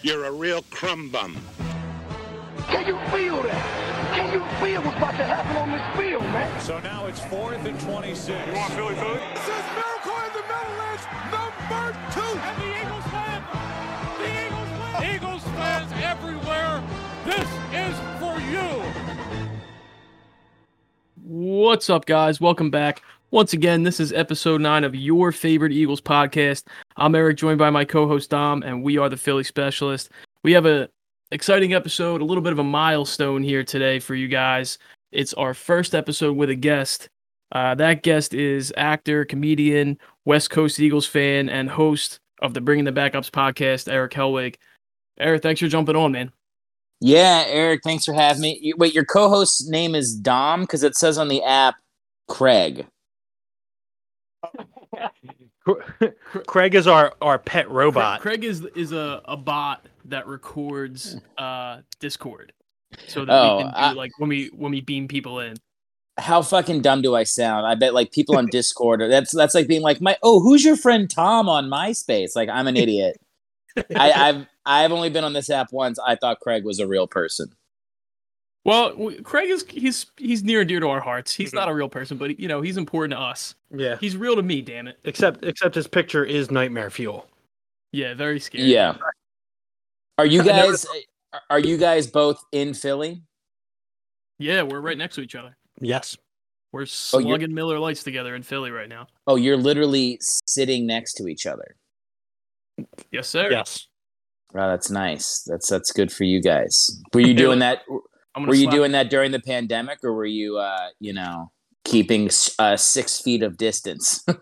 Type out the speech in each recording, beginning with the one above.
You're a real crumb bum. Can you feel that? Can you feel what's about to happen on this field, man? So now it's fourth and 26. You want Philly food? This is Miracle in the Middle is number two. And the Eagles win. The Eagles win. Eagles fans everywhere. This is for you. What's up, guys? Welcome back. Once again, this is episode nine of your favorite Eagles podcast. I'm Eric, joined by my co-host Dom, and we are the Philly Specialist. We have a exciting episode, a little bit of a milestone here today for you guys. It's our first episode with a guest. Uh, that guest is actor, comedian, West Coast Eagles fan, and host of the Bring in the Backups podcast, Erick Hellwig. Eric, thanks for jumping on, man. Yeah, Eric, thanks for having me. Wait, your co-host's name is Dom because it says on the app Craig. Craig is our, our pet robot. Craig, Craig is is a, a bot that records uh Discord, so that Oh, we can do I- like when we when we beam people in. How fucking dumb do I sound? I bet like people on Discord are- that's that's like being like my oh who's your friend Tom on MySpace? Like I'm an idiot. I, I've I've only been on this app once. I thought Craig was a real person. Well, Craig is he's he's near and dear to our hearts. He's Mhm. not a real person, but you know he's important to us. Yeah. He's real to me. Damn it. Except except his picture is nightmare fuel. Yeah, very scary. Yeah. Are you guys are you guys both in Philly? yeah, we're right next to each other. Yes. We're Oh, you're- slugging Miller Lights together in Philly right now. Oh, you're literally sitting next to each other. Yes, sir. Yes. Wow, that's nice. That's that's good for you guys. Were you doing that? I'm Were you slap- doing that during the pandemic, or were you, uh, you know, keeping uh, six feet of distance?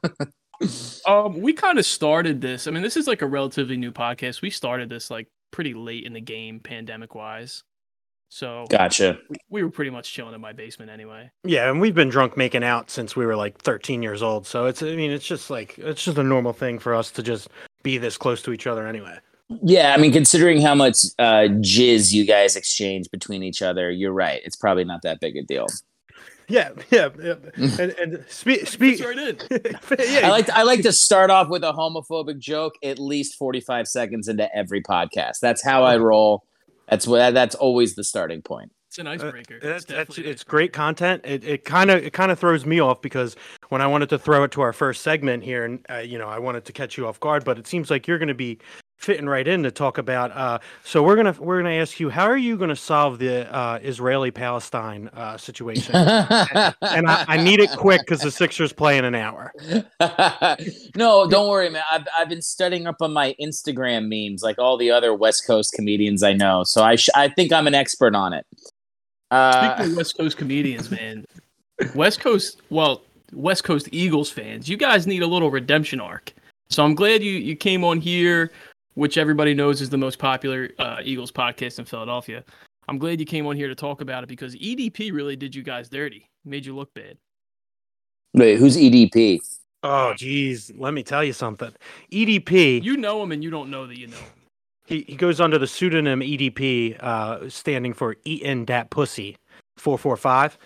Um, we kind of started this. I mean, this is like a relatively new podcast. We started this like pretty late in the game, pandemic wise. So gotcha. we, we were pretty much chilling in my basement anyway. Yeah, and we've been drunk making out since we were like 13 years old. So it's I mean it's just like it's just a normal thing for us to just be this close to each other anyway. Yeah, I mean, considering how much uh, jizz you guys exchange between each other, you're right. It's probably not that big a deal. Yeah, yeah. yeah. and and speak speak right in. yeah, I like to, I like to start off with a homophobic joke at least 45 seconds into every podcast. That's how I roll. That's what that's always the starting point. It's an icebreaker. That's, it's that's definitely it's great content. It it kind of it kind of throws me off because when I wanted to throw it to our first segment here, and uh, you know I wanted to catch you off guard, but it seems like you're going to be fitting right in to talk about. Uh, so we're gonna we're gonna ask you how are you going to solve the uh, Israeli Palestine uh, situation? and I, I need it quick because the Sixers play in an hour. no, don't worry, man. I've, I've been studying up on my Instagram memes, like all the other West Coast comedians I know. So I sh- I think I'm an expert on it. Uh, Speaking of West Coast comedians, man, West Coast, well, West Coast Eagles fans, you guys need a little redemption arc. So I'm glad you you came on here, which everybody knows is the most popular uh, Eagles podcast in Philadelphia. I'm glad you came on here to talk about it because EDP really did you guys dirty, made you look bad. wait, who's EDP? Oh, geez, let me tell you something. EDP. You know him and you don't know that you know him. He, he goes under the pseudonym EDP, uh, standing for Eatin' Dat Pussy 445.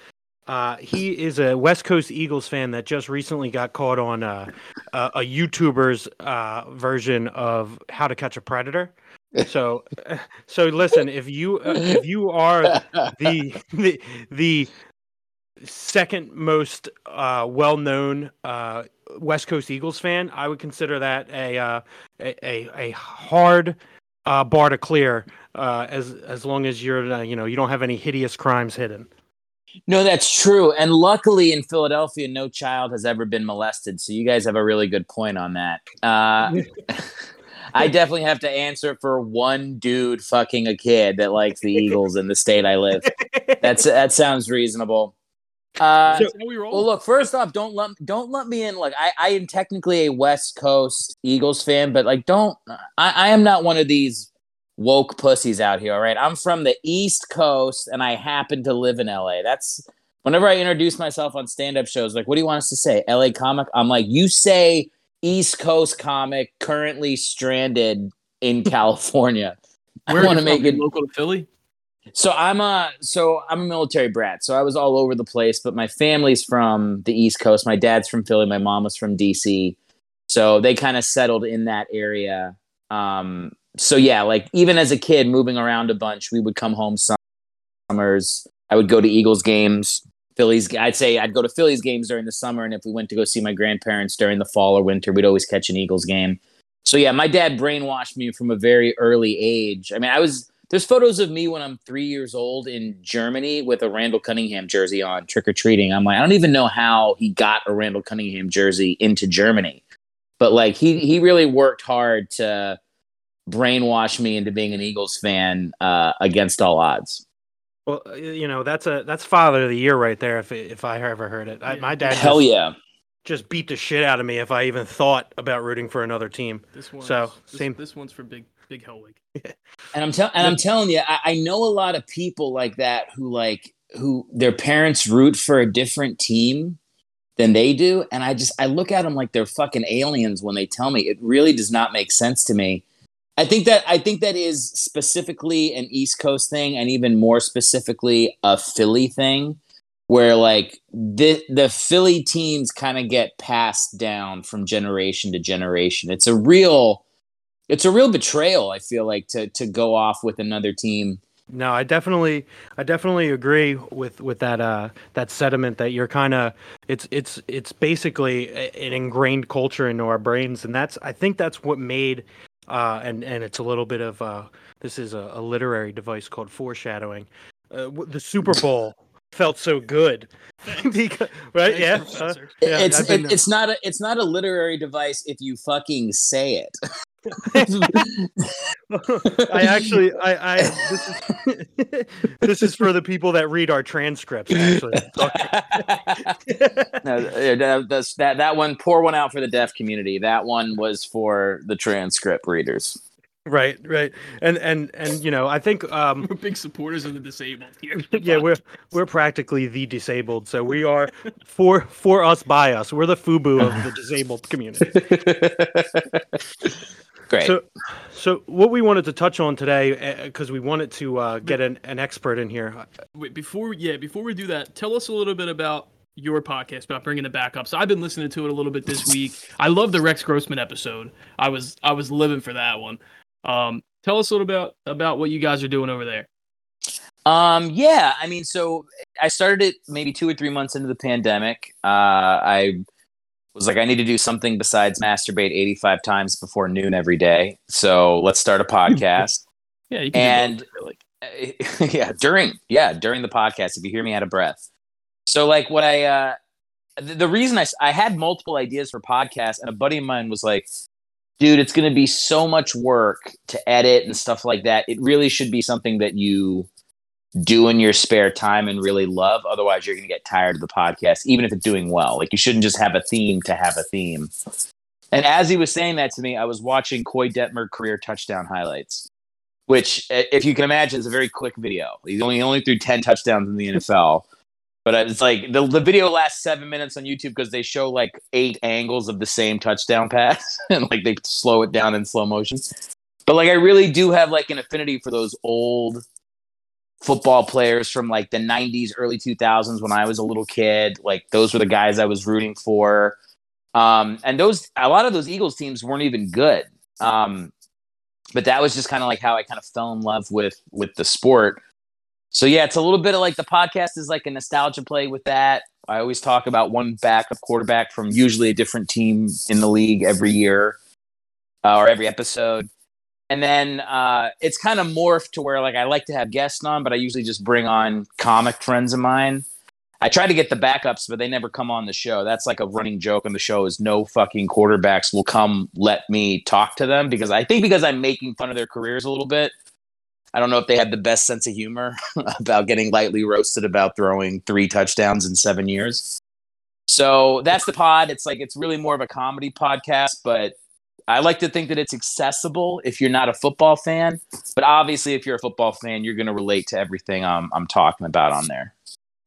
Uh, he is a West Coast Eagles fan that just recently got caught on uh, a, a YouTuber's uh, version of How to Catch a Predator. So, so listen, if you uh, if you are the the, the second most uh, well known uh, West Coast Eagles fan, I would consider that a a, a a hard bar to clear as as long as you're you know you don't have any hideous crimes hidden. No, that's true. And luckily in Philadelphia, no child has ever been molested. So you guys have a really good point on that. Uh, I definitely have to answer for one dude fucking a kid that likes the Eagles in the state I live. That's that sounds reasonable. Uh, That's we well, look. First off, don't lump don't lump me in. Like I, I am technically a West Coast Eagles fan, but like don't. I, I am not one of these woke pussies out here. All right, I'm from the East Coast, and I happen to live in LA. That's whenever I introduce myself on stand up shows. Like, what do you want us to say? LA comic. I'm like, you say East Coast comic, currently stranded in California. I Where want to make it local to Philly. so I'm a so I'm a military brat. So I was all over the place, but my family's from the East Coast. My dad's from Philly. My mom was from DC. So they kind of settled in that area. Um, so yeah, like even as a kid moving around a bunch, we would come home summers. I would go to Eagles games, Phillies. I'd say I'd go to Phillies games during the summer, and if we went to go see my grandparents during the fall or winter, we'd always catch an Eagles game. So yeah, my dad brainwashed me from a very early age. I mean, I was there's photos of me when I'm three years old in Germany with a Randall Cunningham jersey on, trick or treating. I'm like, I don't even know how he got a Randall Cunningham jersey into Germany, but like he he really worked hard to brainwash me into being an Eagles fan uh, against all odds. Well, uh, you know that's a that's father of the year right there. If if I ever heard it, I, my dad Hell just, yeah. just beat the shit out of me if I even thought about rooting for another team. This one. So, this, same- This one's for big big Hellwig. And I'm telling and I'm telling you, I, I know a lot of people like that who like who their parents root for a different team than they do, and I just I look at them like they're fucking aliens when they tell me. It really does not make sense to me. I think that I think that is specifically an East Coast thing, and even more specifically a Philly thing, where like the the Philly teams kind of get passed down from generation to generation. It's a real it's a real betrayal. I feel like to to go off with another team. No, I definitely, I definitely agree with with that uh that sentiment that you're kind of it's it's it's basically an ingrained culture into our brains, and that's I think that's what made uh and and it's a little bit of uh this is a, a literary device called foreshadowing. Uh, the Super Bowl felt so good, because, right? Yeah, uh, yeah, it's I've been- it, it's not a it's not a literary device if you fucking say it. I actually, I, I this is this is for the people that read our transcripts. Actually, no, that, that's- that that one pour one out for the deaf community. That one was for the transcript readers. right, right, and and and you know, I think um, We're big supporters of the disabled here. yeah, we're we're practically the disabled, so we are for for us by us. We're the FUBU of the disabled community. Great. So, so what we wanted to touch on today, because we wanted to uh, get an, an expert in here. Wait, before yeah, before we do that, tell us a little bit about your podcast about bringing it back up. So I've been listening to it a little bit this week. I love the Rex Grossman episode. I was I was living for that one. Um, tell us a little about about what you guys are doing over there. Um, yeah, I mean, so I started it maybe two or three months into the pandemic. Uh, I was like, I need to do something besides masturbate 85 times before noon every day. So let's start a podcast. Yeah, you can And- really. Uh, yeah, during, yeah, during the podcast, if you hear me out of breath. So like what I, uh, the, the reason I had multiple ideas for podcasts and a buddy of mine was like, dude, it's going to be so much work to edit and stuff like that. It really should be something that you do in your spare time and really love. Otherwise, you're going to get tired of the podcast, even if it's doing well. Like you shouldn't just have a theme to have a theme. And as he was saying that to me, I was watching Koy Detmer career touchdown highlights, which, if you can imagine, is a very quick video. He's only only threw ten touchdowns in the NFL. But it's like the, the video lasts seven minutes on YouTube because they show like eight angles of the same touchdown pass and like they slow it down in slow motion. But like I really do have like an affinity for those old football players from like the 90s, early 2000s when I was a little kid. Like those were the guys I was rooting for. Um, and those a lot of those Eagles teams weren't even good. Um, but that was just kind of like how I kind of fell in love with with the sport. So yeah, it's a little bit of like the podcast is like a nostalgia play with that. I always talk about one backup quarterback from usually a different team in the league every year uh, or every episode. And then uh, it's kind of morphed to where like I like to have guests on, but I usually just bring on comic friends of mine. I try to get the backups, but they never come on the show. That's like a running joke on the show is no fucking quarterbacks will come let me talk to them because I think because I'm making fun of their careers a little bit. I don't know if they have the best sense of humor about getting lightly roasted about throwing three touchdowns in seven years. So that's the pod. It's like it's really more of a comedy podcast, but I like to think that it's accessible if you're not a football fan. But obviously, if you're a football fan, you're going to relate to everything I'm, I'm talking about on there.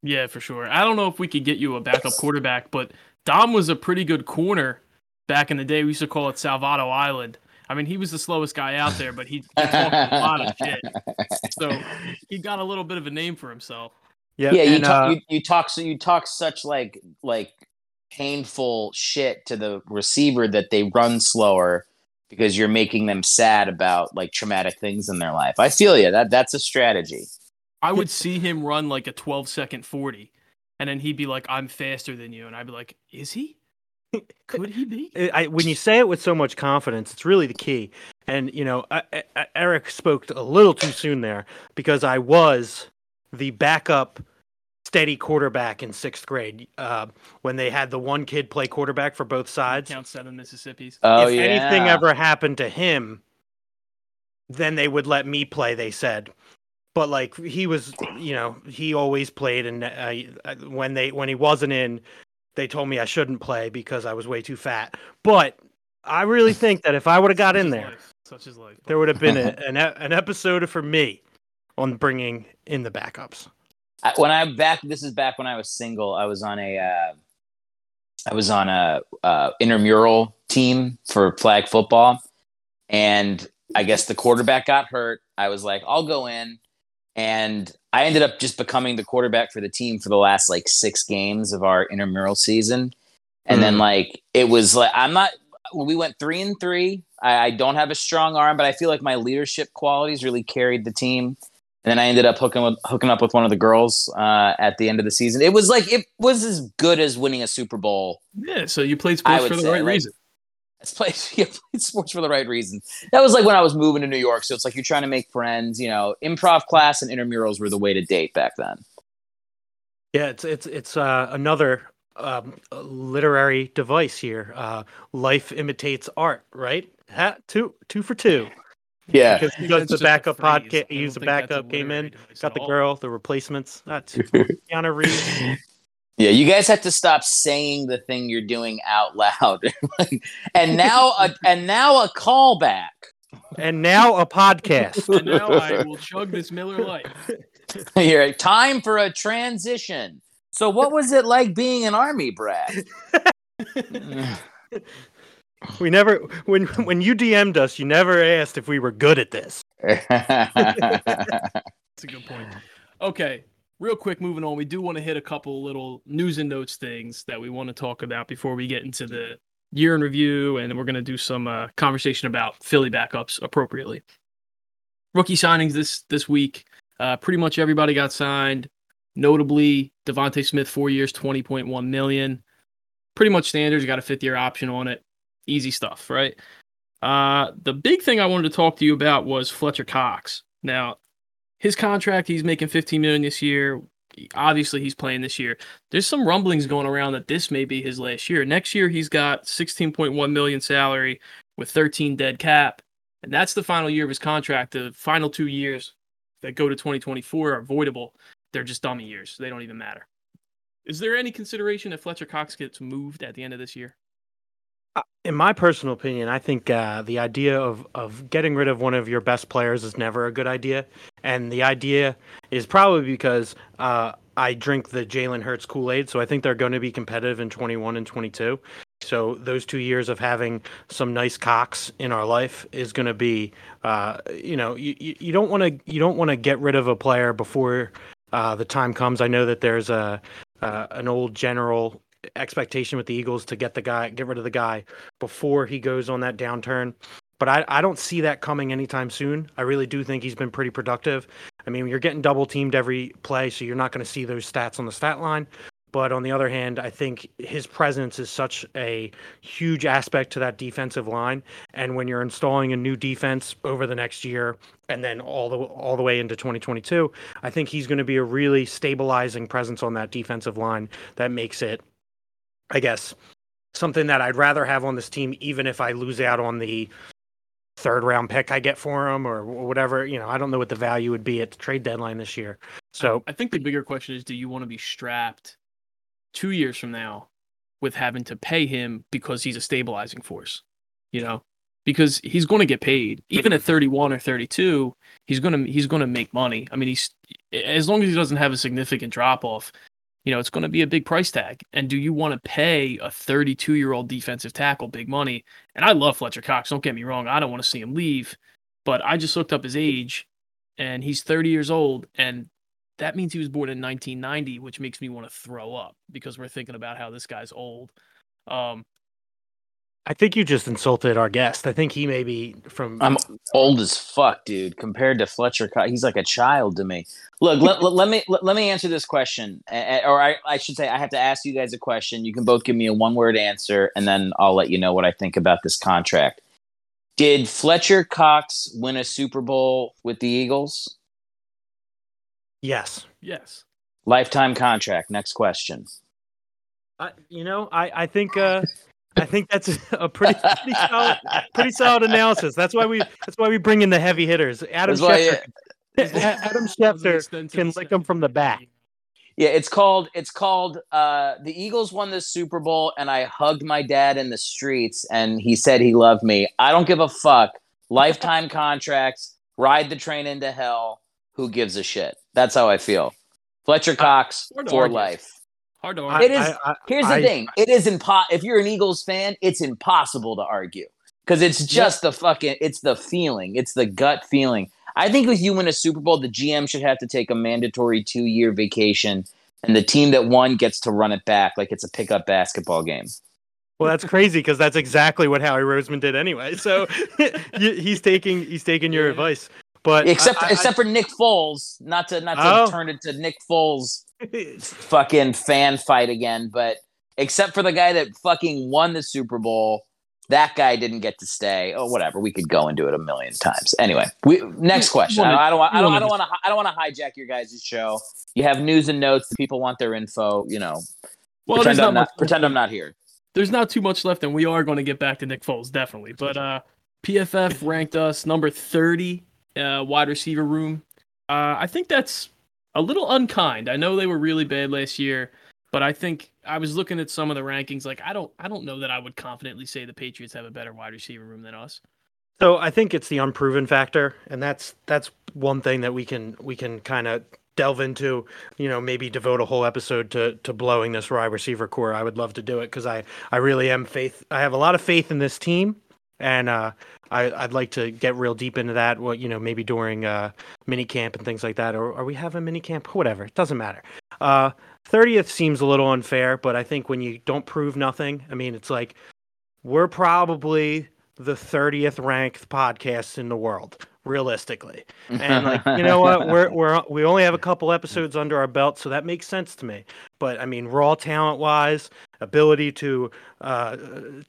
Yeah, for sure. I don't know if we could get you a backup quarterback, but Dom was a pretty good corner back in the day. We used to call it Salvado Island. I mean, he was the slowest guy out there, but he, he talked a lot of shit. So he got a little bit of a name for himself. Yeah, yeah, you, and, talk, uh, you you talk so you talk such like like painful shit to the receiver that they run slower because you're making them sad about like traumatic things in their life. I feel you. That that's a strategy. I would see him run like a 12 second 40, and then he'd be like, "I'm faster than you," and I'd be like, "Is he? Could he be?" I, I- when you say it with so much confidence, it's really the key. And you know, I, I, Eric spoke a little too soon there because I was the backup steady quarterback in sixth grade uh, when they had the one kid play quarterback for both sides. Count seven Mississippi's. Oh if yeah. anything ever happened to him, then they would let me play. They said, but like he was, you know, he always played, and uh, when they when he wasn't in, they told me I shouldn't play because I was way too fat. But I really think that if I would have got in there, life. Such is life. there would have been a, an e- an episode for me on bringing in the backups. I, when I back, this is back when I was single. I was on a, uh, I was on a uh, intramural team for flag football, and I guess the quarterback got hurt. I was like, I'll go in, and I ended up just becoming the quarterback for the team for the last like six games of our intramural season, and then Mm. like it was like I'm not. We went three and three. I, I don't have a strong arm, but I feel like my leadership qualities really carried the team. And then I ended up hooking with, hooking up with one of the girls uh, at the end of the season. It was like it was as good as winning a Super Bowl. Yeah, so you played sports for the say, right like- reason. It's played, yeah, played sports for the right reason. That was like when I was moving to New York. So it's like you're trying to make friends. You know, improv class and intramurals were the way to date back then. Yeah, it's it's it's uh, another um, literary device here. Uh, life imitates art, right? Ha, two two for two. Yeah, because think because that's the backup podcast, don't he used the a backup, came in, got the girl, the replacements. That's Keanu Reeves. yeah. You guys have to stop saying the thing you're doing out loud. and now, a, and now a callback. and now a podcast. And now I will chug this Miller Lite. Here, time for a transition. So, what was it like being an army brat? We never when when you DM'd us, you never asked if we were good at this. That's a good point. Okay, real quick, moving on. We do want to hit a couple little news and notes things that we want to talk about before we get into the year in review, and we're going to do some uh, conversation about Philly backups appropriately. Rookie signings this this week. Uh, pretty much everybody got signed. Notably, DeVonta Smith, four years, twenty point one million. Pretty much standards. You got a fifth year option on it. Easy stuff, right? Uh, the big thing I wanted to talk to you about was Fletcher Cox. Now, his contract, he's making 15 million this year. Obviously, he's playing this year. There's some rumblings going around that this may be his last year. Next year, he's got 16.1 million salary with 13 dead cap, and that's the final year of his contract. The final two years that go to 2024 are voidable. They're just dummy years. They don't even matter. Is there any consideration that Fletcher Cox gets moved at the end of this year? In my personal opinion, I think uh, the idea of, of getting rid of one of your best players is never a good idea. And the idea is probably because uh, I drink the Jalen Hurts Kool Aid. So I think they're going to be competitive in 21 and 22. So those two years of having some nice cocks in our life is going to be, uh, you know, you, you you don't want to you don't want to get rid of a player before uh, the time comes. I know that there's a uh, an old general expectation with the Eagles to get the guy, get rid of the guy before he goes on that downturn. But I, I don't see that coming anytime soon. I really do think he's been pretty productive. I mean, you're getting double teamed every play, so you're not going to see those stats on the stat line. But on the other hand, I think his presence is such a huge aspect to that defensive line. And when you're installing a new defense over the next year and then all the all the way into 2022, I think he's going to be a really stabilizing presence on that defensive line that makes it I guess, something that I'd rather have on this team, even if I lose out on the third round pick I get for him or whatever. You know, I don't know what the value would be at the trade deadline this year. So I think the bigger question is do you want to be strapped two years from now with having to pay him because he's a stabilizing force? You know? Because he's going to get paid. Even at 31 or 32, he's going to he's going to make money. I mean, he's as long as he doesn't have a significant drop off, you know, it's going to be a big price tag. And do you want to pay a 32 year old defensive tackle big money? And I love Fletcher Cox. Don't get me wrong. I don't want to see him leave. But I just looked up his age and he's 30 years old. And that means he was born in 1990, which makes me want to throw up because we're thinking about how this guy's old. Um, I think you just insulted our guest. I think he may be from. I'm old as fuck, dude. Compared to Fletcher, Co- he's like a child to me. Look, let, let, let me let, let me answer this question, A- a- or I, I should say, I have to ask you guys a question. You can both give me a one word answer, and then I'll let you know what I think about this contract. Did Fletcher Cox win a Super Bowl with the Eagles? yes. Yes. Lifetime contract. Next question. I, you know, I I think uh, I think that's a pretty pretty solid, pretty solid analysis. That's why we that's why we bring in the heavy hitters. Adam That's why, Schefter, Adam Schefter can lick them from the back. Yeah, it's called it's called uh the Eagles won the Super Bowl and I hugged my dad in the streets and he said he loved me. I don't give a fuck. Lifetime contracts, ride the train into hell. Who gives a shit? That's how I feel. Fletcher Cox hard to for argue. life. Hard to argue. It is I- I- Here's the I- thing. It is impo if you're an Eagles fan, it's impossible to argue. Cuz it's just the fucking it's the feeling. It's the gut feeling. I think if you win a Super Bowl, the GM should have to take a mandatory 2-year vacation and the team that won gets to run it back like it's a pickup basketball game. Well, that's crazy because that's exactly what Howie Roseman did anyway. So he's taking he's taking your Yeah. advice. But Except I- I- except for Nick Foles, not to not to Oh. turn it to Nick Foles fucking fan fight again, but except for the guy that fucking won the Super Bowl, that guy didn't get to stay. Oh, whatever. We could go into it a million times. Anyway, we next question. I don't, I don't want. I don't. I don't want to. I don't want to hijack your guys' show. You have news and notes. The people want their info. You know, well, pretend I'm not. much, Pretend I'm not here. there's not too much left, and we are going to get back to Nick Foles definitely. But uh, PFF ranked us number 30 uh, wide receiver room. Uh, I think that's a little unkind. I know they were really bad last year, but I think I was looking at some of the rankings. Like I don't, I don't know that I would confidently say the Patriots have a better wide receiver room than us. So I think it's the unproven factor, and that's that's one thing that we can we can kind of delve into. You know, maybe devote a whole episode to to blowing this wide receiver core. I would love to do it because I I really am faith. I have a lot of faith in this team, and uh, I I'd like to get real deep into that. What you know, maybe during uh, mini camp and things like that. Or are we having mini camp? Whatever, it doesn't matter. Uh, 30th seems a little unfair, but I think when you don't prove nothing, I mean, it's like we're probably the 30th ranked podcast in the world realistically and like you know what we're we're we only have a couple episodes under our belt so that makes sense to me but i mean raw talent wise ability to uh,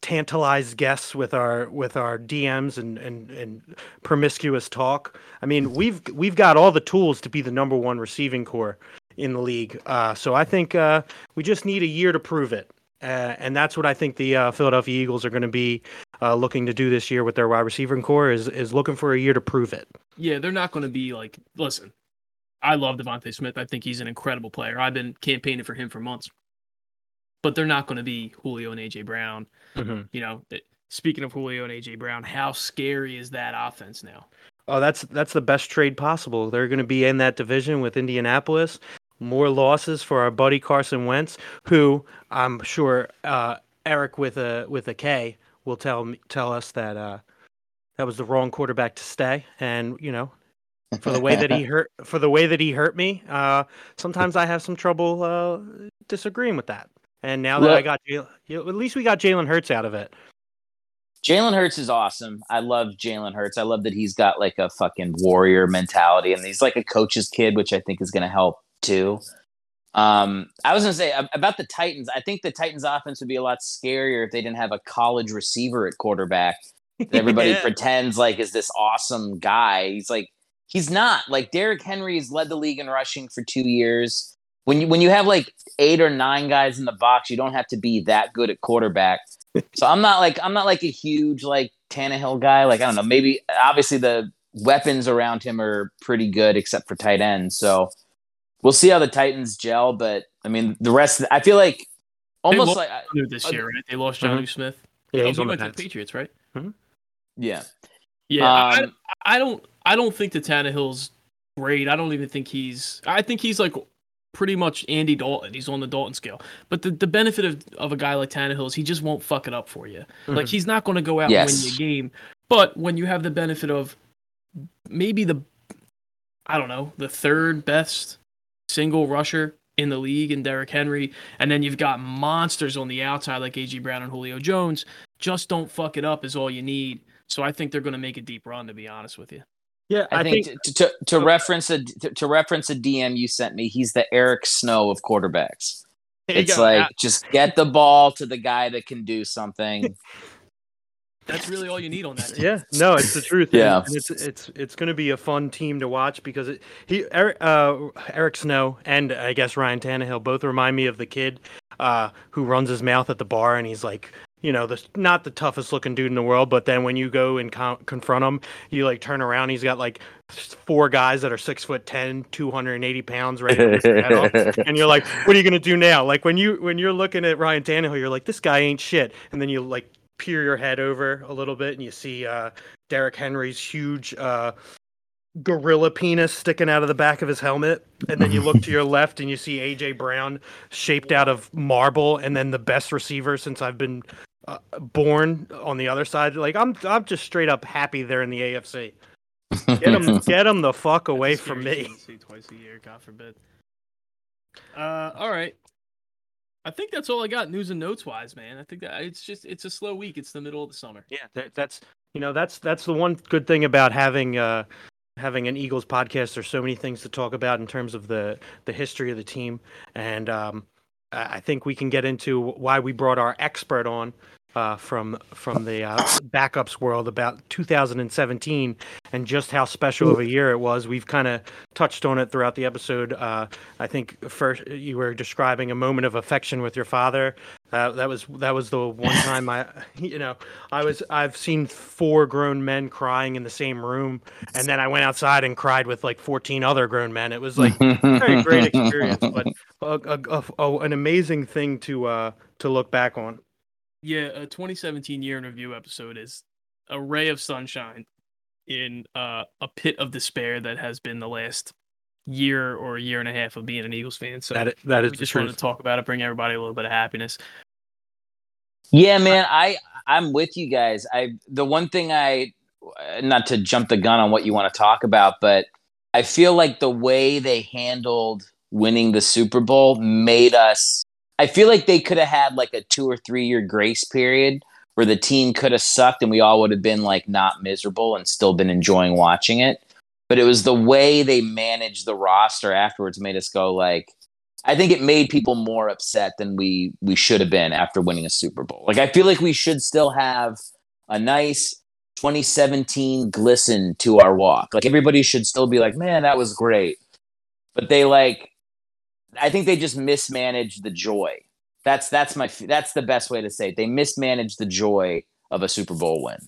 tantalize guests with our with our dms and and and promiscuous talk i mean we've we've got all the tools to be the number one receiving core in the league uh, so i think uh, we just need a year to prove it uh, and that's what I think the uh, Philadelphia Eagles are going to be uh, looking to do this year with their wide receiver core is is looking for a year to prove it. Yeah, they're not going to be like. Listen, I love DeVonta Smith. I think he's an incredible player. I've been campaigning for him for months. But they're not going to be Julio and AJ Brown. Mhm. You know, speaking of Julio and AJ Brown, how scary is that offense now? Oh, that's that's the best trade possible. They're going to be in that division with Indianapolis. More losses for our buddy Carson Wentz, who I'm sure uh, Eric with a with a K will tell tell us that uh, that was the wrong quarterback to stay. And you know, for the way that he hurt for the way that he hurt me, uh, sometimes I have some trouble uh, disagreeing with that. And now that I got Jalen, at least we got Jalen Hurts out of it. Jalen Hurts is awesome. I love Jalen Hurts. I love that he's got like a fucking warrior mentality and he's like a coach's kid, which I think is going to help too. Um, I was going to say about the Titans. I think the Titans offense would be a lot scarier if they didn't have a college receiver at quarterback. that Everybody Yeah. pretends like is this awesome guy. He's like, he's not. Like Derrick Henry has led the league in rushing for two years. When you when you have like eight or nine guys in the box, you don't have to be that good at quarterback. So I'm not like I'm not like a huge like Tannehill guy. Like I don't know, maybe obviously the weapons around him are pretty good except for tight ends. So we'll see how the Titans gel. But I mean, the rest. I feel like almost lost like I- New this Uh, year, right? They lost John Mhm. Smith. Yeah, he's he on the went to the Patriots, right? yeah. Yeah, I, Um, I don't I don't think the Tannehill's great. I don't even think he's I think he's like pretty much Andy Dalton. He's on the Dalton scale. But the, the benefit of, of a guy like Tannehill is he just won't fuck it up for you. Like Mhm. he's not going to go out Yes. and win you a game. But when you have the benefit of maybe the I don't know, the third best single rusher in the league and Derrick Henry, and then you've got monsters on the outside like AJ Brown and Julio Jones. Just don't fuck it up is all you need. So I think they're going to make a deep run. To be honest with you. Yeah, I, think, to, to, to reference a to, to reference a DM you sent me, he's the Eric Snow of quarterbacks. There It's go. like just get the ball to the guy that can do something. That's really all you need on that. Team. Yeah, no, it's the truth. Yeah. and it's it's it's going to be a fun team to watch because it, he Eric uh, Eric Snow and I guess Ryan Tannehill both remind me of the kid uh, who runs his mouth at the bar and he's like. You know, the not the toughest looking dude in the world, but then when you go and con- confront him, you like turn around. He's got like four guys that are six foot 10, 280 pounds, right? to rip your head off. and you're like, what are you gonna do now? Like when you when you're looking at Ryan Tannehill, you're like, this guy ain't shit. And then you like peer your head over a little bit and you see uh Derrick Henry's huge uh gorilla penis sticking out of the back of his helmet and then you look to your left and you see AJ Brown shaped out of marble and then the best receiver since I've been uh, born on the other side like I'm I'm just straight up happy they're in the AFC. Get them get them the fuck away from me. to See twice a year, God forbid. Uh, all right. I think that's all I got news and notes wise, man. I think that it's just it's a slow week. It's the middle of the summer. Yeah, that, that's you know that's that's the one good thing about having uh having an Eagles podcast. There's so many things to talk about in terms of the the history of the team, and um, I think we can get into why we brought our expert on uh, from from the uh, backups world about 2017 and just how special of a year it was. We've kind of touched on it throughout the episode. Uh, I think first you were describing a moment of affection with your father. Uh, that was that was the one time I, you know, I was I've seen four grown men crying in the same room, and then I went outside and cried with like 14 other grown men. It was like a very great experience, but a, a, a- a- an amazing thing to uh, to look back on. Yeah, a 2017 year in review episode is a ray of sunshine in uh, a pit of despair that has been the last year or a year and a half of being an Eagles fan. So that, that is we the just wanted to talk about it, bring everybody a little bit of happiness. Yeah, man, I I'm with you guys. I the one thing I not to jump the gun on what you want to talk about, but I feel like the way they handled winning the Super Bowl made us I feel like they could have had like a 2 or 3 year grace period where the team could have sucked and we all would have been like not miserable and still been enjoying watching it. But it was the way they managed the roster afterwards made us go like I think it made people more upset than we we should have been after winning a Super Bowl. Like I feel like we should still have a nice 2017 glisten to our walk. Like everybody should still be like, "Man, that was great." But they like I think they just mismanaged the joy. That's that's my that's the best way to say it. They mismanaged the joy of a Super Bowl win.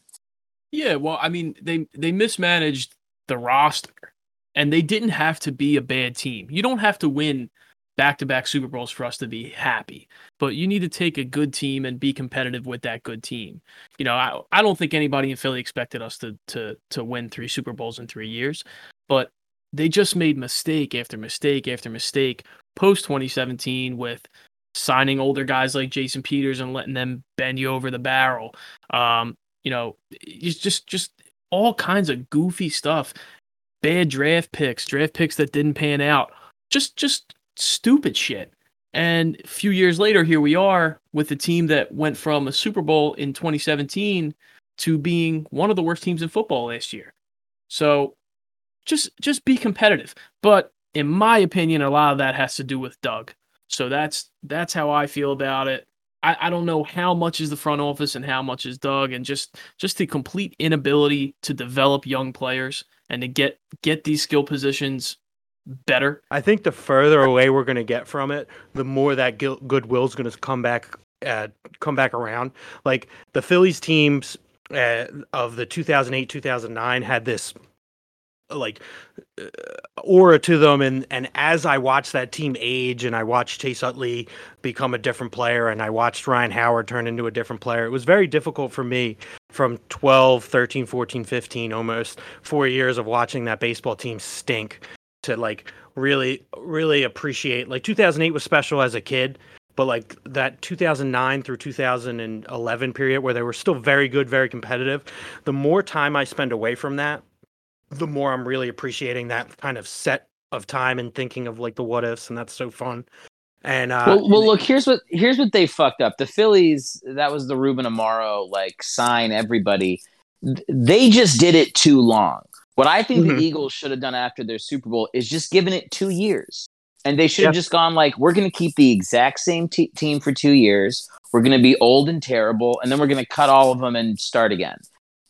Yeah, well, I mean, they they mismanaged the roster, and they didn't have to be a bad team. You don't have to win back-to-back Super Bowls for us to be happy, but you need to take a good team and be competitive with that good team. You know, I I don't think anybody in Philly expected us to to to win three Super Bowls in three years, but they just made mistake after mistake after mistake post 2017 with signing older guys like Jason Peters and letting them bend you over the barrel. Um, you know, it's just just all kinds of goofy stuff. Bad draft picks, draft picks that didn't pan out. Just just stupid shit. And a few years later, here we are with a team that went from a Super Bowl in 2017 to being one of the worst teams in football last year. So just just be competitive. But in my opinion, a lot of that has to do with Doug. So that's that's how I feel about it. I, I don't know how much is the front office and how much is Doug, and just just the complete inability to develop young players and to get get these skill positions better. I think the further away we're going to get from it, the more that gil- goodwill's going to come back, uh, come back around. Like the Phillies teams uh, of the 2008 2009 had this like uh, aura to them and and as I watched that team age and I watched Chase Utley become a different player and I watched Ryan Howard turn into a different player it was very difficult for me from 12 13 14 15 almost 4 years of watching that baseball team stink to like really really appreciate like 2008 was special as a kid but like that 2009 through 2011 period where they were still very good very competitive the more time i spend away from that the more i'm really appreciating that kind of set of time and thinking of like the what ifs, and that's so fun. And uh, well, well, look here's what here's what they fucked up. The Phillies, that was the Ruben Amaro like sign everybody. They just did it too long. What I think Mhm. the Eagles should have done after their Super Bowl is just given it two years, and they should have Yeah. just gone like, we're going to keep the exact same te- team for two years. We're going to be old and terrible, and then we're going to cut all of them and start again.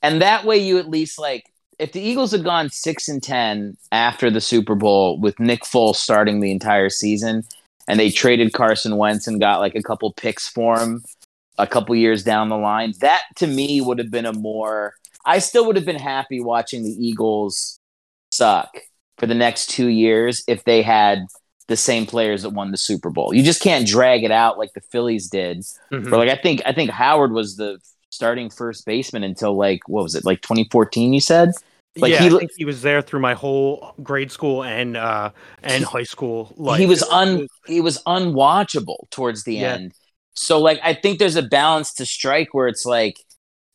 And that way, you at least like if the Eagles had gone six and ten after the Super Bowl with Nick Foles starting the entire season, and they traded Carson Wentz and got like a couple picks for him a couple years down the line, that to me would have been a more. I still would have been happy watching the Eagles suck for the next two years if they had the same players that won the Super Bowl. You just can't drag it out like the Phillies did. mhm. For like I think I think Howard was the starting first baseman until like what was it like 2014? You said like, yeah, he I think he was there through my whole grade school and uh and high school. Life. he was un he was unwatchable towards the Yeah. end. So like I think there's a balance to strike where it's like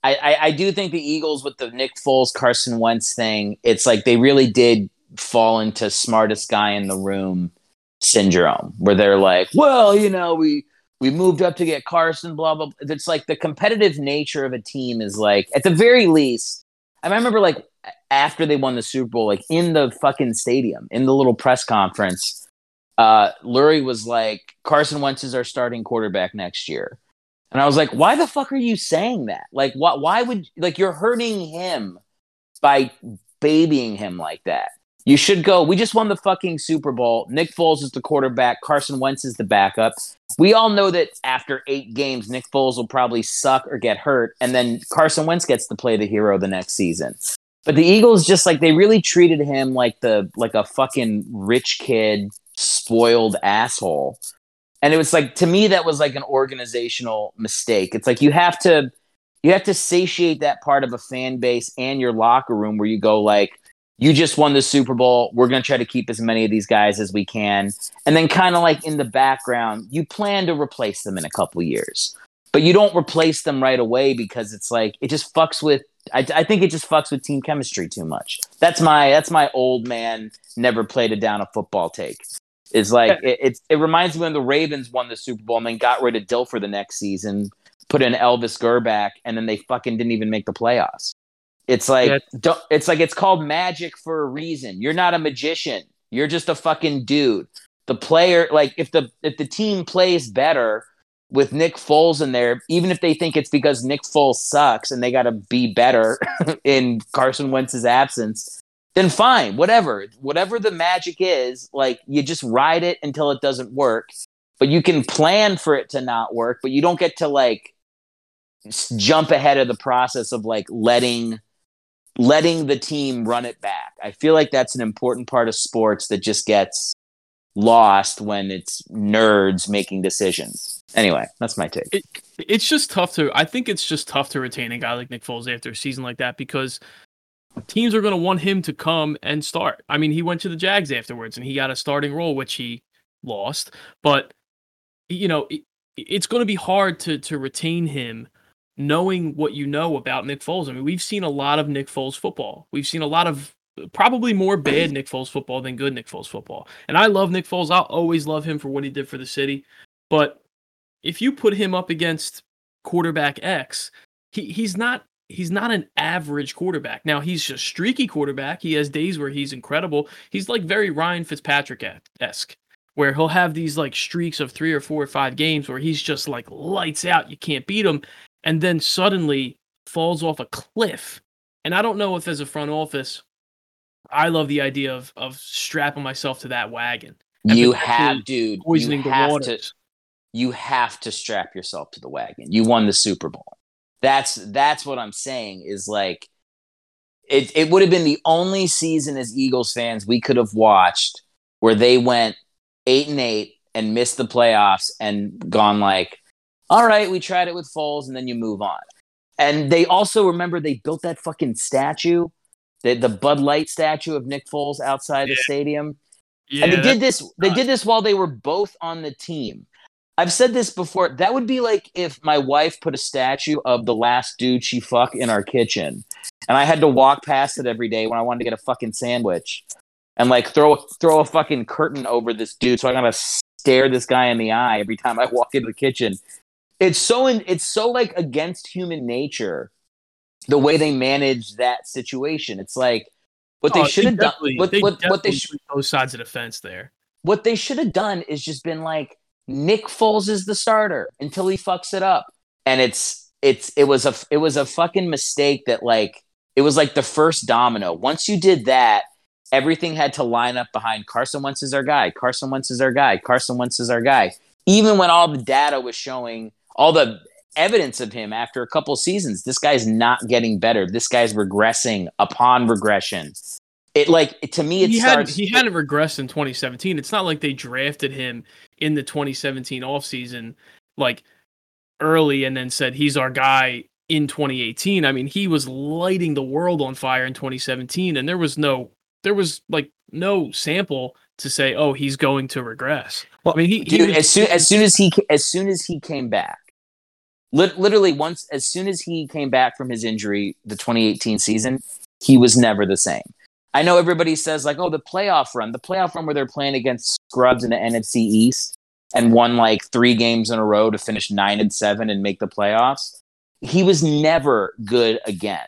I, I I do think the Eagles with the Nick Foles Carson Wentz thing, it's like they really did fall into smartest guy in the room syndrome where they're like, well, you know, we we moved up to get Carson, blah blah. blah. It's like the competitive nature of a team is like at the very least. I remember like after they won the Super Bowl, like in the fucking stadium, in the little press conference, uh, Lurie was like, Carson Wentz is our starting quarterback next year. And I was like, why the fuck are you saying that? Like, why, why would, like, you're hurting him by babying him like that. You should go. We just won the fucking Super Bowl. Nick Foles is the quarterback. Carson Wentz is the backup. We all know that after eight games, Nick Foles will probably suck or get hurt. And then Carson Wentz gets to play the hero the next season. But the Eagles just like they really treated him like the like a fucking rich kid, spoiled asshole. And it was like to me that was like an organizational mistake. It's like you have to you have to satiate that part of a fan base and your locker room where you go like you just won the Super Bowl. We're going to try to keep as many of these guys as we can. And then kind of like in the background, you plan to replace them in a couple years. But you don't replace them right away because it's like it just fucks with I, I think it just fucks with team chemistry too much. That's my that's my old man never played a down a football take. It's like it, it's it reminds me when the Ravens won the Super Bowl and then got rid of Dilfer the next season, put in Elvis Grbac, and then they fucking didn't even make the playoffs. It's like Yeah. don't, it's like it's called magic for a reason. You're not a magician. You're just a fucking dude. The player, like if the if the team plays better with Nick Foles in there, even if they think it's because Nick Foles sucks and they got to be better in Carson Wentz's absence, then fine, whatever, whatever the magic is, like you just ride it until it doesn't work. But you can plan for it to not work, but you don't get to like jump ahead of the process of like letting letting the team run it back. I feel like that's an important part of sports that just gets lost when it's nerds making decisions. Anyway, that's my take. It, it's just tough to. I think it's just tough to retain a guy like Nick Foles after a season like that because teams are going to want him to come and start. I mean, he went to the Jags afterwards and he got a starting role, which he lost. But you know, it, it's going to be hard to to retain him, knowing what you know about Nick Foles. I mean, we've seen a lot of Nick Foles football. We've seen a lot of probably more bad Nick Foles football than good Nick Foles football. And I love Nick Foles. I'll always love him for what he did for the city. But if you put him up against quarterback X, he, he's not he's not an average quarterback. Now he's a streaky quarterback. He has days where he's incredible. He's like very Ryan Fitzpatrick esque, where he'll have these like streaks of three or four or five games where he's just like lights out. You can't beat him, and then suddenly falls off a cliff. And I don't know if as a front office, I love the idea of of strapping myself to that wagon. You have, dude. You poisoning the have to. waters. You have to strap yourself to the wagon. You won the Super Bowl. That's that's what I'm saying. Is like, it. It would have been the only season as Eagles fans we could have watched where they went eight and eight and missed the playoffs and gone like, all right, we tried it with Foles, and then you move on. And they also remember they built that fucking statue, the the Bud Light statue of Nick Foles outside the stadium. Yeah, and they did this. They did this while they were both on the team. I've said this before. That would be like if my wife put a statue of the last dude she fucked in our kitchen, and I had to walk past it every day when I wanted to get a fucking sandwich. and like throw throw a fucking curtain over this dude so I gotta stare this guy in the eye every time I walk into the kitchen. It's so in, it's so like against human nature the way they manage that situation. It's like what they Oh, should have done. What, they what, what they sh- both sides of the fence there. what they should have done is just been like Nick Foles is the starter until he fucks it up, and it's it's it was a it was a fucking mistake that like it was like the first domino. Once you did that, everything had to line up behind Carson Wentz is our guy. Carson Wentz is our guy. Carson Wentz is our guy. Even when all the data was showing all the evidence of him after a couple seasons, this guy's not getting better. This guy's regressing upon regression. It like to me, it he starts. he hadn't regressed in 2017. It's not like they drafted him in the 2017 offseason like early and then said he's our guy in 2018. I mean, he was lighting the world on fire in 2017 and there was no there was like no sample to say, "Oh, he's going to regress." Well, I mean, he, he dude was- as soon as soon as he as soon as he came back lit, literally once as soon as he came back from his injury the 2018 season he was never the same i know everybody says like oh the playoff run the playoff run where they're playing against scrubs in the nfc east and won like three games in a row to finish nine and seven and make the playoffs he was never good again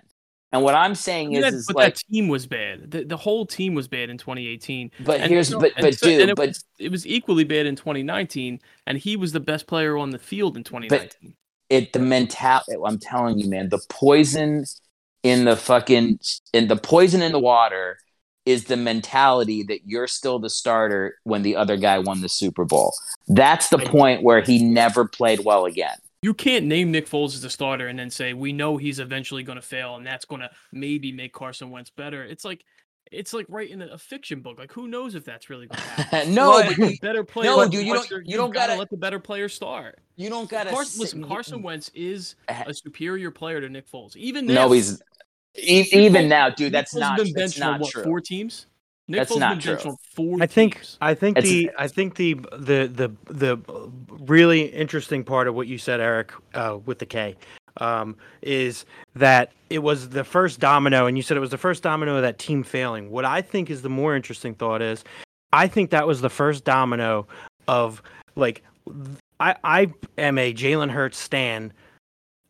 and what i'm saying I mean, is, that- is but like that team was bad. The, the whole team was bad in 2018. but And- here's but but so- dude it but was, it was equally bad in 2019, and he was the best player on the field in 2019. it the mental I'm telling you, man, the poison in the fucking in the poison in the water is the mentality that you're still the starter when the other guy won the Super Bowl. That's the point where he never played well again. you can't name Nick Foles as a starter and then say we know he's eventually going to fail and that's going to maybe make Carson Wentz better. It's like it's like writing a, a fiction book. Like who knows if that's really going to happen? no, but you, better player. no, dude, you don't- you don't gotta gotta- let the better player start. you don't gotta Carson, listen, Carson Wentz is Uh, a superior player to Nick Foles. Even No, he's e- Nick even Foles- now, dude. That's Foles not been that's benched on not what, true. Four teams. Nick That's not been benched true. on four. I think teams. I think It's- the I think the the the the really interesting part of what you said, Eric, uh, with the K, um, is that it was the first domino, and you said it was the first domino of that team failing. What I think is the more interesting thought is, I think that was the first domino of like I I am a Jalen Hurts stan.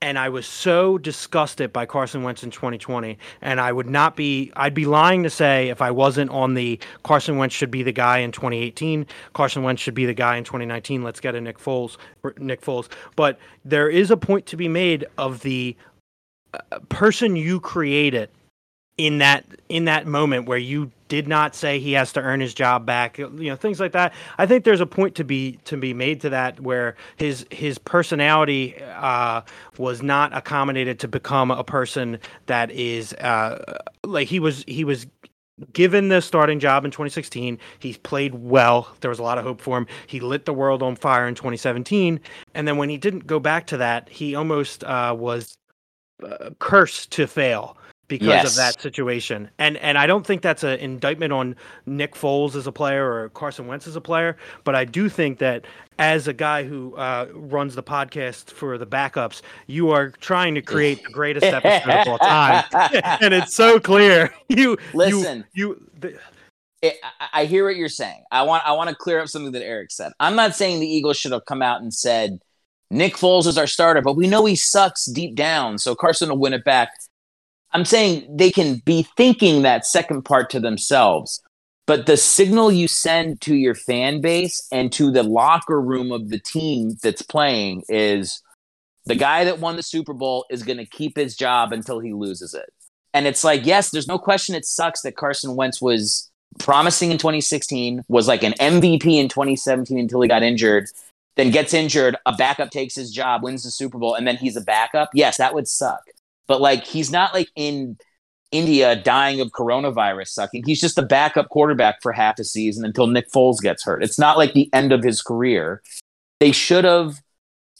And I was so disgusted by Carson Wentz in 2020, and I would not be. I'd be lying to say if I wasn't on the Carson Wentz should be the guy in 2018. Carson Wentz should be the guy in 2019. Let's get a Nick Foles. Nick Foles. But there is a point to be made of the uh, person you created in that in that moment where you did not say he has to earn his job back you know things like that. I think there's a point to be to be made to that where his his personality uh was not accommodated to become a person that is uh like he was he was given the starting job in 2016 he played well. There was a lot of hope for him. He lit the world on fire in 2017 and then when he didn't go back to that he almost uh was uh, cursed to fail because Yes. of that situation. And and I don't think that's an indictment on Nick Foles as a player or Carson Wentz as a player, but I do think that as a guy who uh, runs the podcast for the backups, you are trying to create the greatest episode of all time. and it's so clear. You Listen. you, you the, it, I, I hear what you're saying. I want I want to clear up something that Eric said. I'm not saying the Eagles should have come out and said Nick Foles is our starter, but we know he sucks deep down, so Carson will win it back. I'm saying they can be thinking that second part to themselves, but the signal you send to your fan base and to the locker room of the team that's playing is the guy that won the Super Bowl is going to keep his job until he loses it. And it's like, yes, there's no question it sucks that Carson Wentz was promising in 2016, was like an MVP in 2017 until he got injured, then gets injured, a backup takes his job, wins the Super Bowl, and then he's a backup. Yes, that would suck. But like he's not like in India dying of coronavirus sucking. He's just a backup quarterback for half a season until Nick Foles gets hurt. It's not like the end of his career. They should have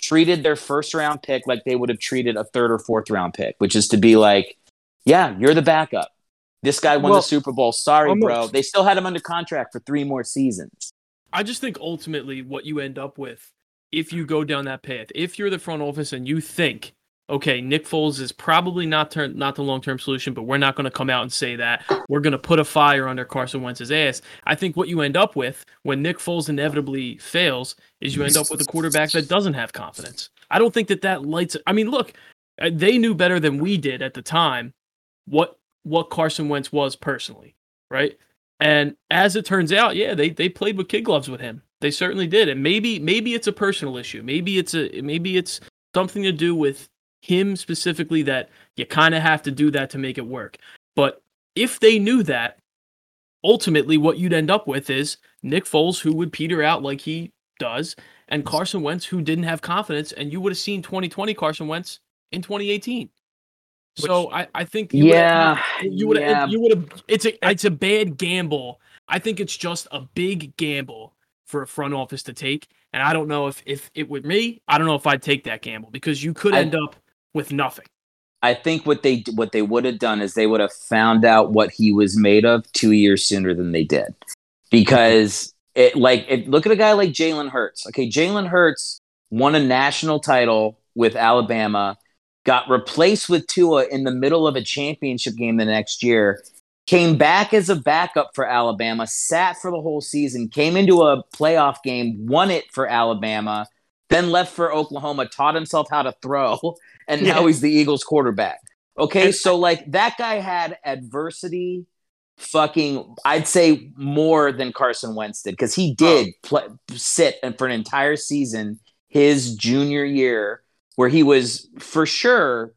treated their first round pick like they would have treated a third or fourth round pick, which is to be like, yeah, you're the backup. This guy won Well, the Super Bowl. Sorry, bro. They still had him under contract for three more seasons. I just think ultimately what you end up with, if you go down that path, if you're the front office and you think, okay, Nick Foles is probably not turn, not the long term solution, but we're not going to come out and say that. We're going to put a fire under Carson Wentz's ass. I think what you end up with when Nick Foles inevitably fails is you end up with a quarterback that doesn't have confidence. I don't think that that lights. I mean, look, uh, they knew better than we did at the time what what Carson Wentz was personally, right? And as it turns out, yeah, they they played with kid gloves with him. They certainly did. And maybe maybe it's a personal issue. Maybe it's a maybe it's something to do with him specifically that you kind of have to do that to make it work. But if they knew that, ultimately what you'd end up with is Nick Foles who would peter out like he does and Carson Wentz who didn't have confidence and you would have seen 2020 Carson Wentz in 2018. so I, I think you Yeah, you would yeah. you would have it's a it's a bad gamble. I think it's just a big gamble for a front office to take. And I don't know if if it were me, I don't know if I'd take that gamble because you could I- end up with nothing. I think what they what they would have done is they would have found out what he was made of two years sooner than they did, because it like it, look at a guy like Jalen Hurts. Okay, Jalen Hurts won a national title with Alabama, got replaced with Tua in the middle of a championship game the next year, came back as a backup for Alabama, sat for the whole season, came into a playoff game, won it for Alabama, then left for Oklahoma, taught himself how to throw, and now he's the Eagles quarterback. Okay, And- so like that guy had adversity fucking I'd say more than Carson Wentz did because he did play, sit and for an entire season his junior year where he was for sure